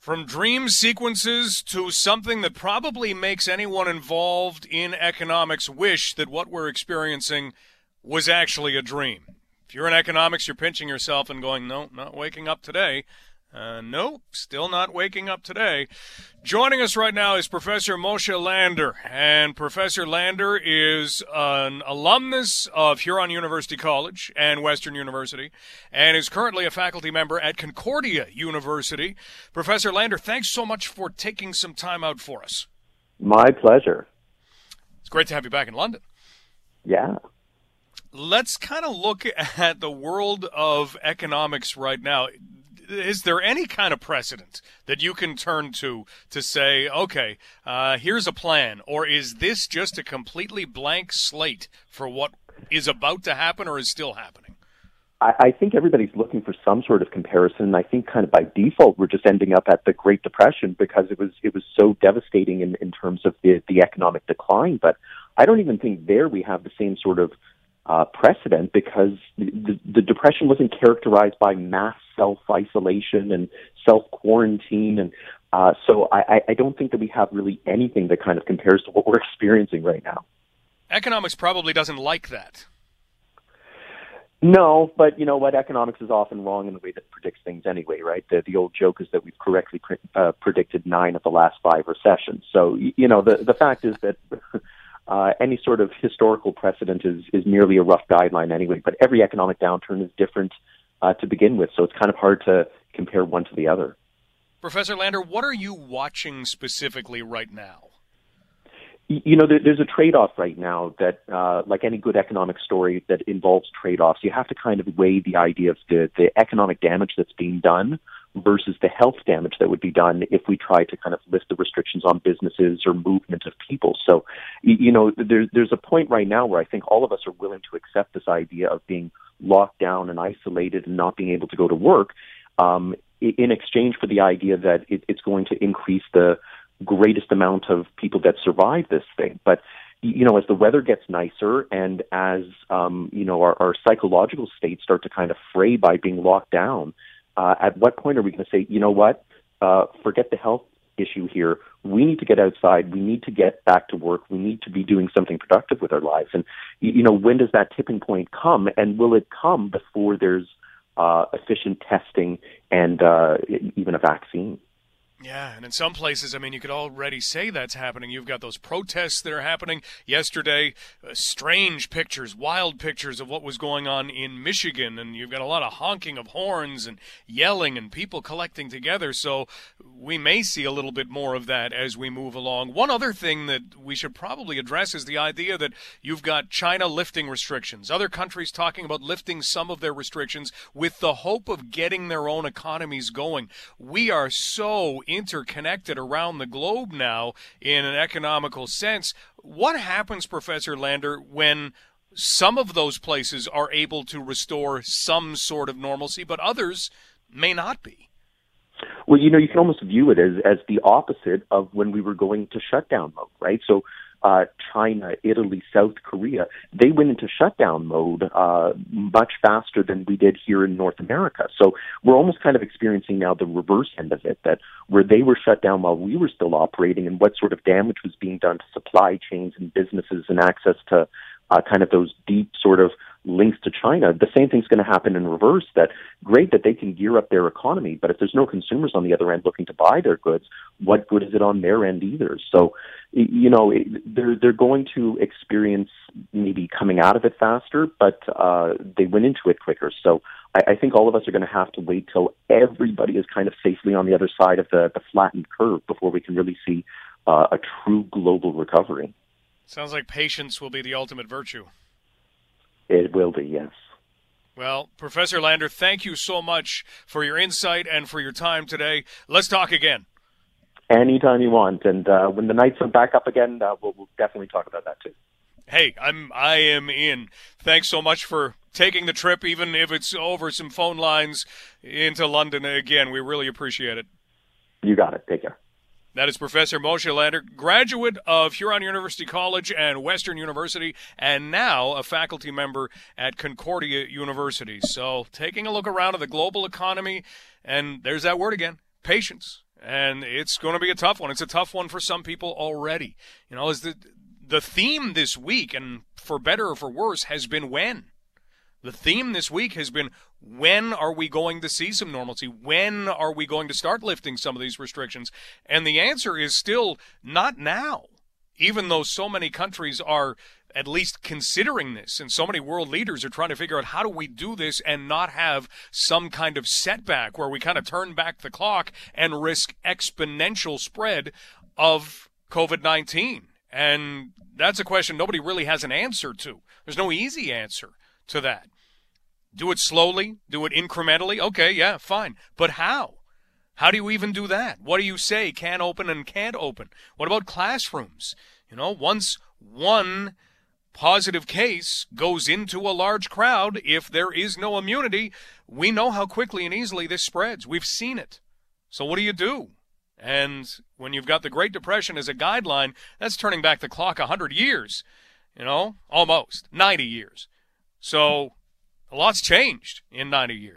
From dream sequences to something that probably makes anyone involved in economics wish that what we're experiencing was actually a dream. If you're in economics, you're pinching yourself and going, no, not waking up today. Uh, nope, still not waking up today. Joining us right now is Professor Moshe Lander, and Professor Lander is an alumnus of Huron University College and Western University, and is currently a faculty member at Concordia University. Professor Lander, thanks so much for taking some time out for us. My pleasure. It's great to have you back in London. Yeah. Let's kind of look at the world of economics right now is there any kind of precedent that you can turn to to say, okay, uh, here's a plan, or is this just a completely blank slate for what is about to happen or is still happening? I, I think everybody's looking for some sort of comparison. And I think kind of by default we're just ending up at the Great Depression because it was it was so devastating in, in terms of the, the economic decline. But I don't even think there we have the same sort of uh, precedent because the, the depression wasn't characterized by mass self isolation and self quarantine, and uh, so I, I don't think that we have really anything that kind of compares to what we're experiencing right now. Economics probably doesn't like that. No, but you know what? Economics is often wrong in the way that predicts things anyway, right? The, the old joke is that we've correctly pre- uh, predicted nine of the last five recessions. So, you know, the, the fact is that uh, any sort of historical precedent is, is merely a rough guideline anyway, but every economic downturn is different uh, to begin with, so it's kind of hard to compare one to the other. Professor Lander, what are you watching specifically right now? You know, there's a trade-off right now that, uh, like any good economic story that involves trade-offs, you have to kind of weigh the idea of the, the economic damage that's being done versus the health damage that would be done if we try to kind of lift the restrictions on businesses or movement of people. So, you know, there's there's a point right now where I think all of us are willing to accept this idea of being locked down and isolated and not being able to go to work, um, in exchange for the idea that it, it's going to increase the greatest amount of people that survive this thing. But you know, as the weather gets nicer and as um, you know our, our psychological states start to kind of fray by being locked down, uh, at what point are we going to say, you know what, uh, forget the health issue here. We need to get outside. We need to get back to work. We need to be doing something productive with our lives. And you know, when does that tipping point come? And will it come before there's uh, efficient testing and uh, even a vaccine? Yeah, and in some places, I mean, you could already say that's happening. You've got those protests that are happening. Yesterday, uh, strange pictures, wild pictures of what was going on in Michigan, and you've got a lot of honking of horns and yelling and people collecting together. So we may see a little bit more of that as we move along. One other thing that we should probably address is the idea that you've got China lifting restrictions, other countries talking about lifting some of their restrictions with the hope of getting their own economies going. We are so interconnected around the globe now in an economical sense. What happens, Professor Lander, when some of those places are able to restore some sort of normalcy, but others may not be? Well, you know, you can almost view it as as the opposite of when we were going to shutdown mode, right? So uh, China, Italy, South Korea, they went into shutdown mode uh, much faster than we did here in North America. So we're almost kind of experiencing now the reverse end of it, that where they were shut down while we were still operating, and what sort of damage was being done to supply chains and businesses and access to uh, kind of those deep sort of links to China, the same thing's going to happen in reverse. That great that they can gear up their economy, but if there's no consumers on the other end looking to buy their goods, what good is it on their end either? So, you know, they're they're going to experience maybe coming out of it faster, but uh, they went into it quicker. So, I, I think all of us are going to have to wait till everybody is kind of safely on the other side of the the flattened curve before we can really see uh, a true global recovery. Sounds like patience will be the ultimate virtue. It will be, yes. Well, Professor Lander, thank you so much for your insight and for your time today. Let's talk again. Anytime you want, and uh, when the Knights are back up again, uh, we'll, we'll definitely talk about that too. Hey, I'm I am in. Thanks so much for taking the trip, even if it's over some phone lines into London again. We really appreciate it. You got it. Take care. That is Professor Moshe Lander, graduate of Huron University College and Western University, and now a faculty member at Concordia University. So, taking a look around at the global economy, and there's that word again patience. and it's going to be a tough one. It's a tough one for some people already. You know, is the the theme this week, and for better or for worse, has been when. The theme this week has been when are we going to see some normalcy? When are we going to start lifting some of these restrictions? And the answer is still not now, even though so many countries are at least considering this and so many world leaders are trying to figure out how do we do this and not have some kind of setback where we kind of turn back the clock and risk exponential spread of COVID-19. And that's a question nobody really has an answer to. There's no easy answer to that. Do it slowly, do it incrementally. Okay, yeah, fine. But how? How do you even do that? What do you say can open and can't open? What about classrooms? You know, once one positive case goes into a large crowd, if there is no immunity, we know how quickly and easily this spreads. We've seen it. So what do you do? And when you've got the Great Depression as a guideline, that's turning back the clock 100 years, you know, almost 90 years. So a lot's changed in 90 years.